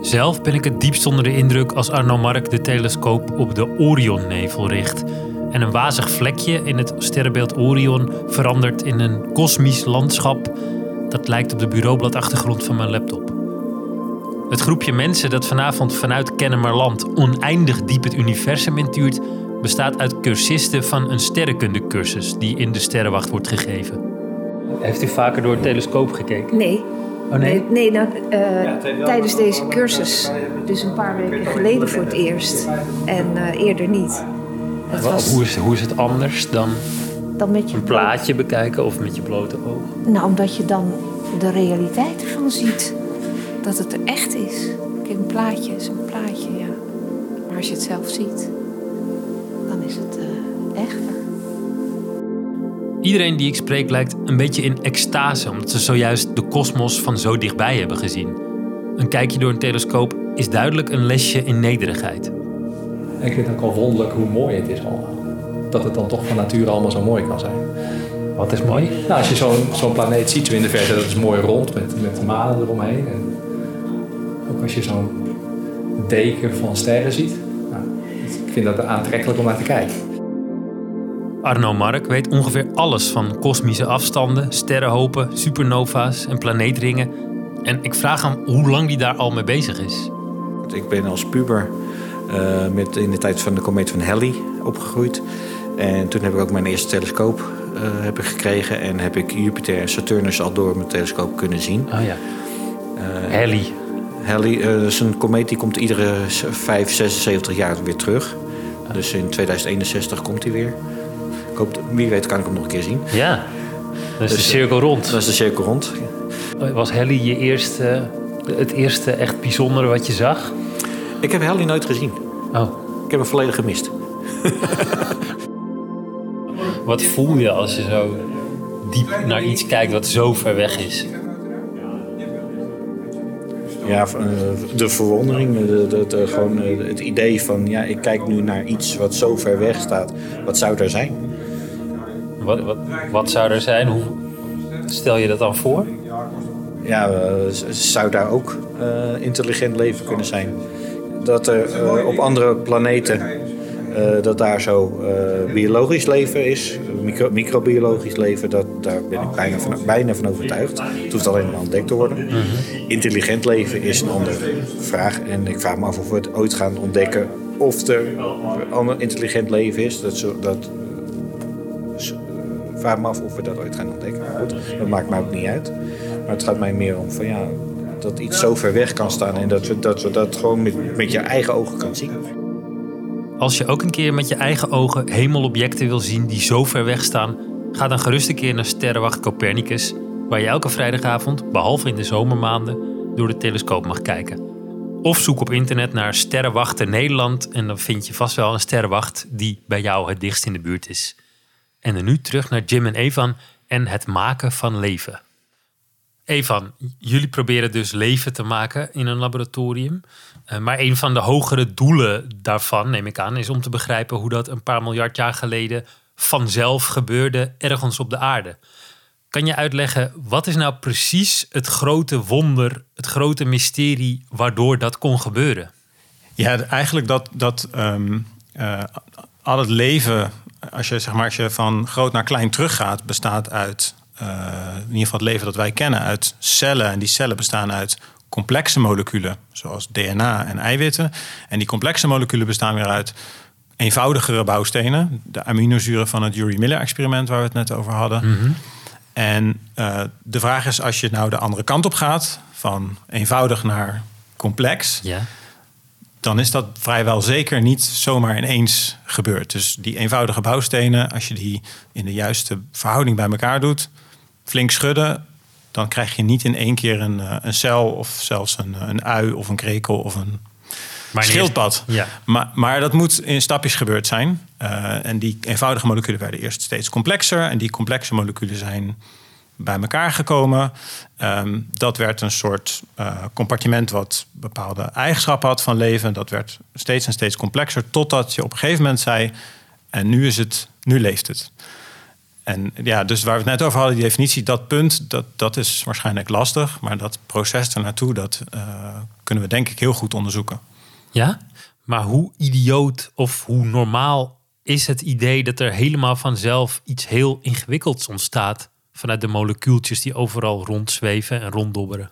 Speaker 1: Zelf ben ik het diepst onder de indruk als Arno Mark de telescoop op de Orionnevel richt. En een wazig vlekje in het sterrenbeeld Orion verandert in een kosmisch landschap dat lijkt op de bureaubladachtergrond van mijn laptop. Het groepje mensen dat vanavond vanuit Kennemerland oneindig diep het universum intuurt, bestaat uit cursisten van een sterrenkundecursus die in de Sterrenwacht wordt gegeven. Heeft u vaker door het telescoop gekeken?
Speaker 5: Nee.
Speaker 1: Oh nee?
Speaker 5: Nee, nou, eh, tijdens deze cursus. Dus een paar weken geleden voor het eerst. En eh, eerder niet. Was
Speaker 1: Hoe is, hoe is het anders dan
Speaker 5: dan met je
Speaker 1: een plaatje bekijken of met je blote ogen?
Speaker 5: Nou, omdat je dan de realiteit ervan ziet. Dat het er echt is. Kijk, een plaatje is een plaatje, ja. Maar als je het zelf ziet, dan is het echter.
Speaker 1: Iedereen die ik spreek lijkt een beetje in extase, omdat ze zojuist de kosmos van zo dichtbij hebben gezien. Een kijkje door een telescoop is duidelijk een lesje in nederigheid.
Speaker 6: Ik vind het ook al wonderlijk hoe mooi het is allemaal. Dat het dan toch van nature allemaal zo mooi kan zijn.
Speaker 1: Wat is mooi?
Speaker 6: Nou, als je zo'n zo'n planeet ziet zo in de verte, dat is mooi rond met, met de manen eromheen. En ook als je zo'n deken van sterren ziet. Nou, ik vind dat aantrekkelijk om naar te kijken.
Speaker 1: Arno Mark weet ongeveer alles van kosmische afstanden, sterrenhopen, supernova's en planeetringen. En ik vraag hem hoe lang hij daar al mee bezig is.
Speaker 4: Ik ben als puber met, in de tijd van de komeet van Halley opgegroeid. En toen heb ik ook mijn eerste telescoop eh, heb ik gekregen. En heb ik Jupiter en Saturnus al door mijn telescoop kunnen zien.
Speaker 1: Oh ja. Halley.
Speaker 4: Halley eh, dat is een komeet die komt iedere 5, 76 jaar weer terug. Dus in 2061 komt hij weer. Ik hoop, wie weet kan ik hem nog een keer zien.
Speaker 1: Ja. Dat is de
Speaker 4: Dus,
Speaker 1: cirkel rond.
Speaker 4: Dat is de cirkel rond.
Speaker 1: Was Halley je eerste, het eerste echt bijzondere wat je zag?
Speaker 4: Ik heb Halley nooit gezien.
Speaker 1: Oh.
Speaker 4: Ik heb hem volledig gemist. (laughs)
Speaker 1: Wat voel je als je zo diep naar iets kijkt wat zo ver weg is?
Speaker 4: Ja, eh, de verwondering, de, de, de- gewoon eh, het idee van... ja, ik kijk nu naar iets wat zo ver weg staat. Wat zou er zijn?
Speaker 1: Wat, wat, wat zou er zijn? Hoe stel je dat dan voor?
Speaker 4: Ja, eh, zou daar ook eh, intelligent leven kunnen zijn? Dat er eh, op andere planeten... eh, dat daar zo eh, biologisch leven is, micro, microbiologisch leven, dat, daar ben ik bijna van, bijna van overtuigd. Het hoeft alleen maar ontdekt te worden. Intelligent leven is een andere vraag. En ik vraag me af of we het ooit gaan ontdekken of er ander intelligent leven is. Dat, zo, dat, vraag me af of we dat ooit gaan ontdekken. Maar goed, dat maakt mij ook niet uit. Maar het gaat mij meer om van ja, dat iets zo ver weg kan staan en dat we dat, we dat gewoon met, met je eigen ogen kan zien.
Speaker 1: Als je ook een keer met je eigen ogen hemelobjecten wil zien die zo ver weg staan, ga dan gerust een keer naar Sterrenwacht Copernicus, waar je elke vrijdagavond, behalve in de zomermaanden, door de telescoop mag kijken. Of zoek op internet naar Sterrenwachten Nederland en dan vind je vast wel een sterrenwacht die bij jou het dichtst in de buurt is. En dan nu terug naar Jim en Evan en het maken van leven. Evan, jullie proberen dus leven te maken in een laboratorium. Eh, maar een van de hogere doelen daarvan, neem ik aan, is om te begrijpen hoe dat een paar miljard jaar geleden vanzelf gebeurde ergens op de aarde. Kan je uitleggen, wat is nou precies het grote wonder, het grote mysterie waardoor dat kon gebeuren?
Speaker 2: Ja, eigenlijk dat, dat ehm, eh, al het leven, als je, zeg maar, als je van groot naar klein teruggaat, bestaat uit, in ieder geval het leven dat wij kennen, uit cellen. En die cellen bestaan uit complexe moleculen, zoals DNA en eiwitten. En die complexe moleculen bestaan weer uit eenvoudigere bouwstenen. De aminozuren van het Urey-Miller-experiment waar we het net over hadden. En eh, de vraag is, als je nou de andere kant op gaat, van eenvoudig naar complex,
Speaker 1: Ja.
Speaker 2: dan is dat vrijwel zeker niet zomaar ineens gebeurd. Dus die eenvoudige bouwstenen, als je die in de juiste verhouding bij elkaar doet, flink schudden, dan krijg je niet in één keer een, eh, een cel of zelfs een, eh, een ui of een krekel of een
Speaker 1: Maar
Speaker 2: schildpad.
Speaker 1: Ja.
Speaker 2: Maar, maar dat moet in stapjes gebeurd zijn. Eh, en die eenvoudige moleculen werden eerst steeds complexer. En die complexe moleculen zijn bij elkaar gekomen. Ehm, dat werd een soort compartiment wat bepaalde eigenschappen had van leven. Dat werd steeds en steeds complexer. Totdat je op een gegeven moment zei... en nu is het, nu leeft het. En ja, dus waar we het net over hadden, die definitie, dat punt, dat, dat is waarschijnlijk lastig. Maar dat proces ernaartoe, dat eh, kunnen we denk ik heel goed onderzoeken.
Speaker 1: Ja? Maar hoe idioot of hoe normaal is het idee dat er helemaal vanzelf iets heel ingewikkelds ontstaat vanuit de molecuultjes die overal rondzweven en ronddobberen?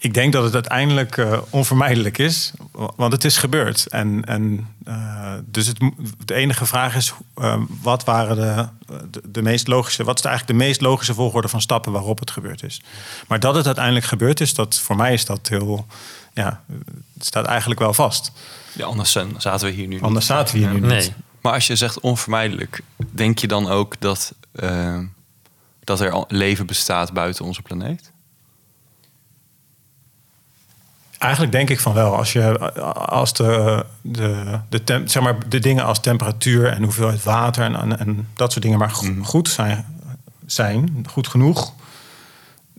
Speaker 2: Ik denk dat het uiteindelijk eh, onvermijdelijk is, want het is gebeurd. En, en, eh, dus het, de enige vraag is, eh, wat waren de, de, de meest logische, wat is eigenlijk de meest logische volgorde van stappen waarop het gebeurd is? Maar dat het uiteindelijk gebeurd is, dat voor mij is dat heel, ja, het staat eigenlijk wel vast.
Speaker 3: Ja, anders zaten we hier nu niet.
Speaker 2: Anders zaten we hier nu niet.
Speaker 1: Nee.
Speaker 3: Maar als je zegt onvermijdelijk, denk je dan ook dat, dat er leven bestaat buiten onze planeet?
Speaker 2: Eigenlijk denk ik van wel. Als, je, als de, de, de, zeg maar, de dingen als temperatuur en hoeveelheid water en, en, en dat soort dingen maar go- goed zijn, zijn, goed genoeg,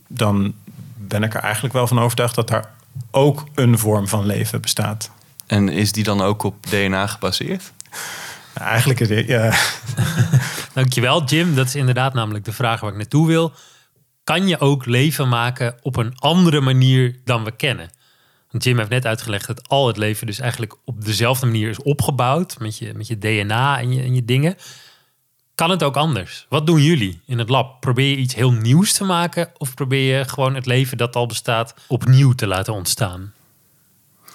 Speaker 2: dan ben ik er eigenlijk wel van overtuigd dat daar ook een vorm van leven bestaat.
Speaker 3: En is die dan ook op DNA gebaseerd?
Speaker 2: Eigenlijk is het, ja, (laughs)
Speaker 1: Dankjewel, Jim. Dat is inderdaad namelijk de vraag waar ik naartoe wil. Kan je ook leven maken op een andere manier dan we kennen? Want Jim heeft net uitgelegd dat al het leven dus eigenlijk op dezelfde manier is opgebouwd. Met je, met je DNA en je, en je dingen. Kan het ook anders? Wat doen jullie in het lab? Probeer je iets heel nieuws te maken? Of probeer je gewoon het leven dat al bestaat opnieuw te laten ontstaan?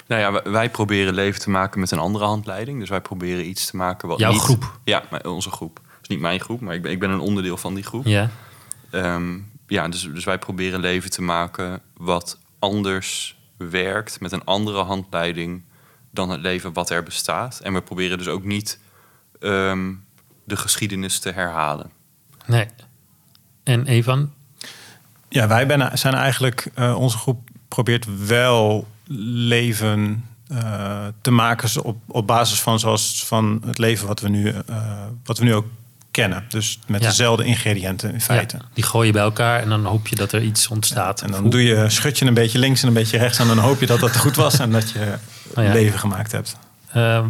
Speaker 3: Nou ja, wij- proberen leven te maken met een andere handleiding. Dus wij proberen iets te maken wat
Speaker 1: Jouw
Speaker 3: niet...
Speaker 1: groep?
Speaker 3: Ja, onze groep. Het is niet mijn groep, maar ik ben, ik ben een onderdeel van die groep.
Speaker 1: Ja.
Speaker 3: Ehm, ja, dus, dus wij proberen leven te maken wat anders werkt met een andere handleiding dan het leven wat er bestaat. En we proberen dus ook niet ehm, de geschiedenis te herhalen.
Speaker 1: Nee. En Evan?
Speaker 2: ja wij ben, zijn eigenlijk, eh, onze groep probeert wel leven eh, te maken op, op basis van, zoals, van het leven wat we, nu, eh, wat we nu ook kennen. Dus met
Speaker 1: Ja.
Speaker 2: dezelfde ingrediënten in feite.
Speaker 1: Ja, die gooi je bij elkaar en dan hoop je dat er iets ontstaat.
Speaker 2: En dan doe je, schud je een beetje links en een beetje rechts. En dan hoop je dat dat goed was en dat je (laughs)
Speaker 1: Oh ja.
Speaker 2: leven gemaakt hebt.
Speaker 1: Ehm,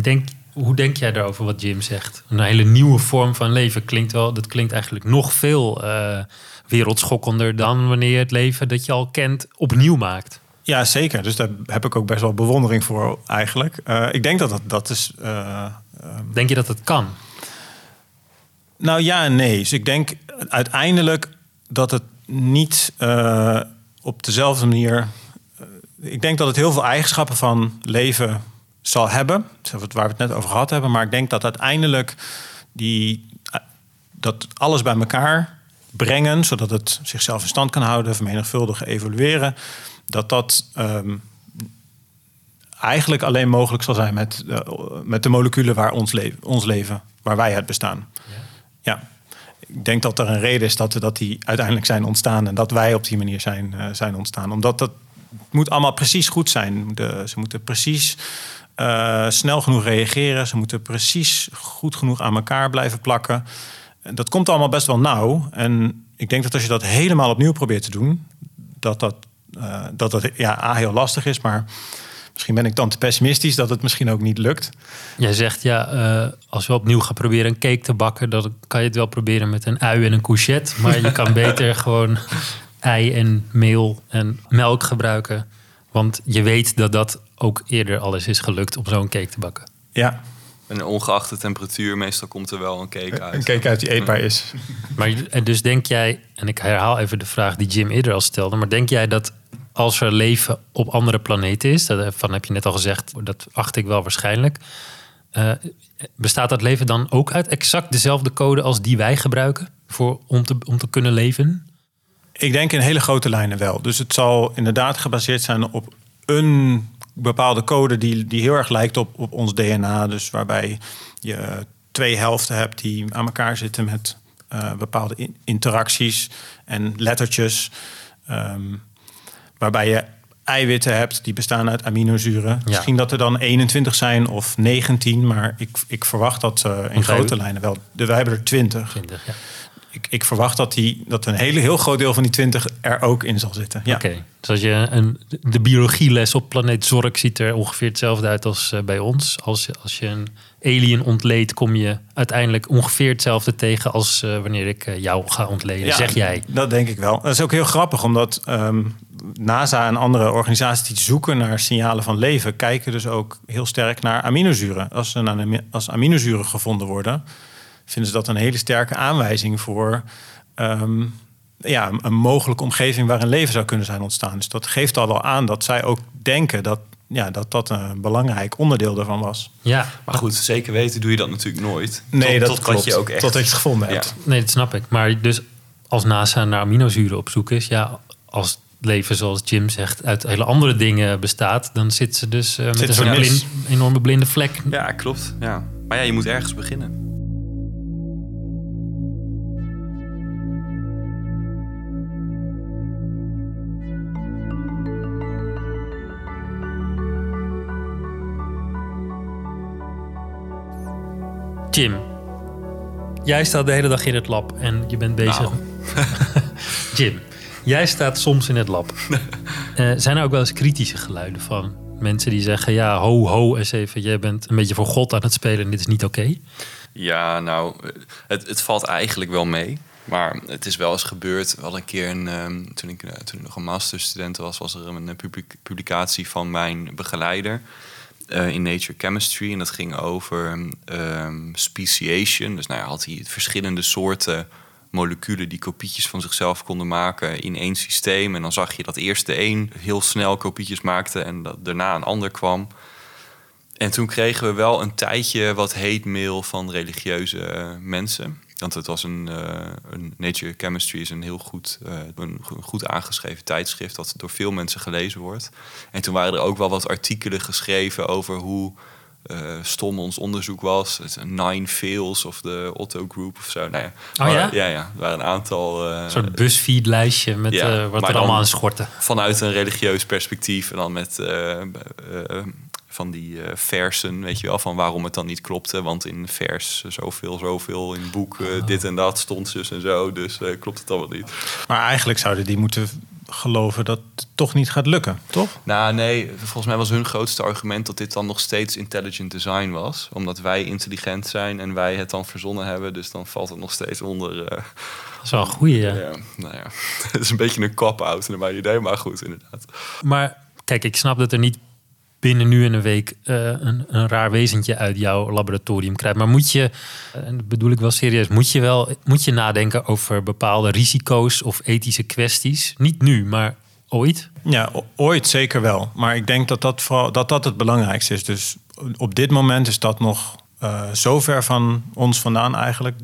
Speaker 1: denk, hoe denk jij daarover wat Jim zegt? Een hele nieuwe vorm van leven klinkt wel. Dat klinkt eigenlijk nog veel eh, wereldschokkender dan wanneer je het leven dat je al kent opnieuw maakt.
Speaker 2: Ja, zeker. Dus daar heb ik ook best wel bewondering voor eigenlijk. Eh, ik denk dat dat, dat is... eh,
Speaker 1: Denk je dat het kan?
Speaker 2: Nou ja en nee. Dus ik denk uiteindelijk dat het niet eh, op dezelfde manier. eh, ik denk dat het heel veel eigenschappen van leven zal hebben. Waar we het net over gehad hebben. Maar ik denk dat uiteindelijk die, eh, dat alles bij elkaar brengen, zodat het zichzelf in stand kan houden, vermenigvuldigen, evolueren. Dat dat ehm, eigenlijk alleen mogelijk zal zijn met, met de moleculen waar ons, ons leven, waar wij het bestaan. Ja. Ik denk dat er een reden is dat, dat die uiteindelijk zijn ontstaan en dat wij op die manier zijn, eh, zijn ontstaan. Omdat dat moet allemaal precies goed zijn. Ze moeten precies eh, snel genoeg reageren. Ze moeten precies goed genoeg aan elkaar blijven plakken. En dat komt allemaal best wel nauw. En ik denk dat als je dat helemaal opnieuw probeert te doen, dat dat, eh, dat, dat ja, A, heel lastig is, maar misschien ben ik dan te pessimistisch dat het misschien ook niet lukt.
Speaker 1: Jij zegt ja, eh, als we opnieuw gaan proberen een cake te bakken, dan kan je het wel proberen met een ui en een courgette. Maar je kan (laughs) beter gewoon ei en meel en melk gebruiken. Want je weet dat dat ook eerder alles is gelukt om zo'n cake te bakken.
Speaker 2: Ja,
Speaker 3: En ongeacht de temperatuur, meestal komt er wel een cake uit.
Speaker 2: een cake uit die eetbaar is.
Speaker 1: Maar en dus denk jij, en ik herhaal even de vraag die Jim eerder al stelde, maar denk jij dat als er leven op andere planeten is, daarvan heb je net al gezegd, dat acht ik wel waarschijnlijk, eh, bestaat dat leven dan ook uit exact dezelfde code als die wij gebruiken voor, om, te, om te kunnen leven?
Speaker 2: Ik denk in hele grote lijnen wel. Dus het zal inderdaad gebaseerd zijn op een bepaalde code die, die heel erg lijkt op, op ons DNA. Dus waarbij je twee helften hebt die aan elkaar zitten met eh, bepaalde in- interacties en lettertjes. Ehm, waarbij je eiwitten hebt die bestaan uit aminozuren. Misschien dat er dan 21 zijn of 19, maar ik, ik verwacht dat eh, in grote lijnen wel. De, wij hebben er 20.
Speaker 1: 20, ja.
Speaker 2: Ik, ik verwacht dat, die, dat een hele, heel groot deel van die 20 er ook in zal zitten. Ja.
Speaker 1: Oké, dus als je een, de biologieles op planeet Zork ziet er ongeveer hetzelfde uit als eh, bij ons. Als, als je een alien ontleedt, kom je uiteindelijk ongeveer hetzelfde tegen als eh, wanneer ik eh, jou ga ontleden,
Speaker 2: Ja,
Speaker 1: zeg jij.
Speaker 2: Dat denk ik wel. Dat is ook heel grappig, omdat ehm, NASA en andere organisaties die zoeken naar signalen van leven, kijken dus ook heel sterk naar aminozuren. Als, ami- als aminozuren gevonden worden, vinden ze dat een hele sterke aanwijzing voor ehm, ja, een mogelijke omgeving waarin leven zou kunnen zijn ontstaan. Dus dat geeft al wel aan dat zij ook denken dat ja, dat, dat een belangrijk onderdeel daarvan was.
Speaker 1: Ja,
Speaker 3: Maar goed, zeker weten doe je dat natuurlijk nooit.
Speaker 2: Nee,
Speaker 3: tot,
Speaker 2: dat
Speaker 3: tot
Speaker 2: klopt.
Speaker 3: Je ook echt...
Speaker 2: Tot dat je het gevonden
Speaker 3: Ja.
Speaker 2: hebt.
Speaker 1: Nee, dat snap ik. Maar dus als NASA naar aminozuren op zoek is, ja, als het leven zoals Jim zegt uit hele andere dingen bestaat, dan zit ze dus eh, met
Speaker 2: Zit
Speaker 1: een soort blind, enorme blinde vlek.
Speaker 3: Ja, klopt. Ja. Maar ja, je moet ergens beginnen.
Speaker 1: Jim, jij staat de hele dag in het lab en je bent bezig.
Speaker 3: Nou. (laughs)
Speaker 1: Jim, jij staat soms in het lab. (laughs) Eh, zijn er ook wel eens kritische geluiden van mensen die zeggen: ja, ho, ho, eens even, jij bent een beetje voor God aan het spelen en dit is niet oké?
Speaker 3: Ja, nou, het, het valt eigenlijk wel mee. Maar het is wel eens gebeurd. We hadden een keer, een, ehm, toen, ik, eh, toen ik nog een masterstudent was, was er een public- publicatie van mijn begeleider eh, in Nature Chemistry. En dat ging over ehm, speciation. Dus nou ja, had hij verschillende soorten moleculen die kopietjes van zichzelf konden maken in één systeem. En dan zag je dat eerst de een heel snel kopietjes maakte en dat daarna een ander kwam. En toen kregen we wel een tijdje wat hate mail van religieuze eh, mensen. Want het was een, eh, een Nature Chemistry is een heel goed, eh, een go- goed aangeschreven tijdschrift dat door veel mensen gelezen wordt. En toen waren er ook wel wat artikelen geschreven over hoe eh, stom ons onderzoek was. Het is een Nine fails of de Otto Group of zo. Nou ja,
Speaker 1: Oh ja?
Speaker 3: Ja, ja. Er waren een aantal.
Speaker 1: Een soort BuzzFeed-lijstje met
Speaker 3: ja,
Speaker 1: wat er allemaal aan schorten.
Speaker 3: vanuit een religieus perspectief en dan met van die eh, versen, weet je wel, van waarom het dan niet klopte. Want in vers zoveel, zoveel, in boek eh, dit en dat stond zus en zo, dus eh, klopt het allemaal niet.
Speaker 2: Maar eigenlijk zouden die moeten geloven dat het toch niet gaat lukken, toch?
Speaker 3: Nou nee, volgens mij was hun grootste argument dat dit dan nog steeds intelligent design was. Omdat wij intelligent zijn en wij het dan verzonnen hebben, dus dan valt het nog steeds onder... eh,
Speaker 1: Dat is wel een goeie, ja.
Speaker 3: ja, nou ja, (laughs) het is een beetje een cop-out naar mijn idee, maar goed, inderdaad.
Speaker 1: Maar kijk, ik snap dat er niet binnen nu en een week eh, een, een raar wezentje uit jouw laboratorium krijgt. Maar moet je, eh, en dat bedoel ik wel serieus, moet je wel moet je nadenken over bepaalde risico's of ethische kwesties? Niet nu, maar ooit?
Speaker 2: Ja, ooit zeker wel. Maar ik denk dat dat, vooral, dat dat het belangrijkste is. Dus op dit moment is dat nog eh, zo ver van ons vandaan eigenlijk.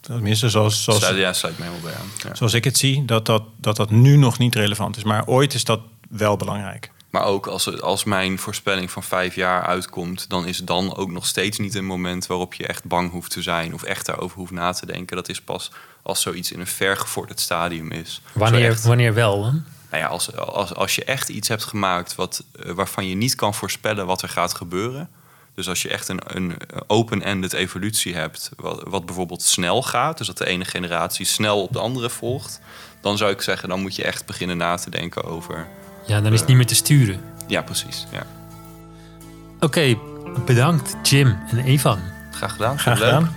Speaker 2: Tenminste, zoals, zoals,
Speaker 3: Sluit, ja, sluit me helemaal bij aan. Ja.
Speaker 2: zoals ik het zie, dat dat, dat dat nu nog niet relevant is. Maar ooit is dat wel belangrijk.
Speaker 3: Maar ook als, als mijn voorspelling van vijf jaar uitkomt, dan is dan ook nog steeds niet een moment waarop je echt bang hoeft te zijn of echt daarover hoeft na te denken. Dat is pas als zoiets in een vergevorderd stadium is.
Speaker 1: Wanneer,
Speaker 3: echt-
Speaker 1: wanneer wel
Speaker 3: nou ja, als, als, als je echt iets hebt gemaakt wat, eh, waarvan je niet kan voorspellen wat er gaat gebeuren. Dus als je echt een, een open-ended evolutie hebt, wat, wat bijvoorbeeld snel gaat, dus dat de ene generatie snel op de andere volgt, dan zou ik zeggen, dan moet je echt beginnen na te denken over.
Speaker 1: Ja, dan is het niet meer te sturen.
Speaker 3: Ja, precies. Ja.
Speaker 1: Oké, bedankt Jim en Evan.
Speaker 3: Graag gedaan.
Speaker 2: Graag
Speaker 3: Leuk.
Speaker 2: gedaan.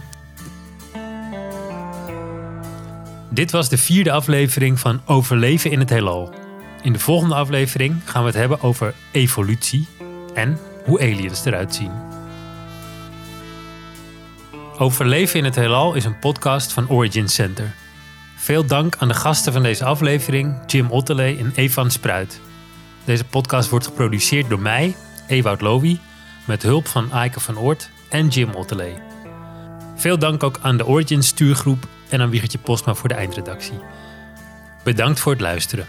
Speaker 1: Dit was de vierde aflevering van Overleven in het Heelal. In de volgende aflevering gaan we het hebben over evolutie en hoe aliens eruit zien. Overleven in het Heelal is een podcast van Origin Center. Veel dank aan de gasten van deze aflevering, Jim Otterley en Evan Spruit. Deze podcast wordt geproduceerd door mij, Ewout Lowy, met hulp van Aike van Oort en Jim Otterley. Veel dank ook aan de Origin stuurgroep en aan Wiegertje Postma voor de eindredactie. Bedankt voor het luisteren.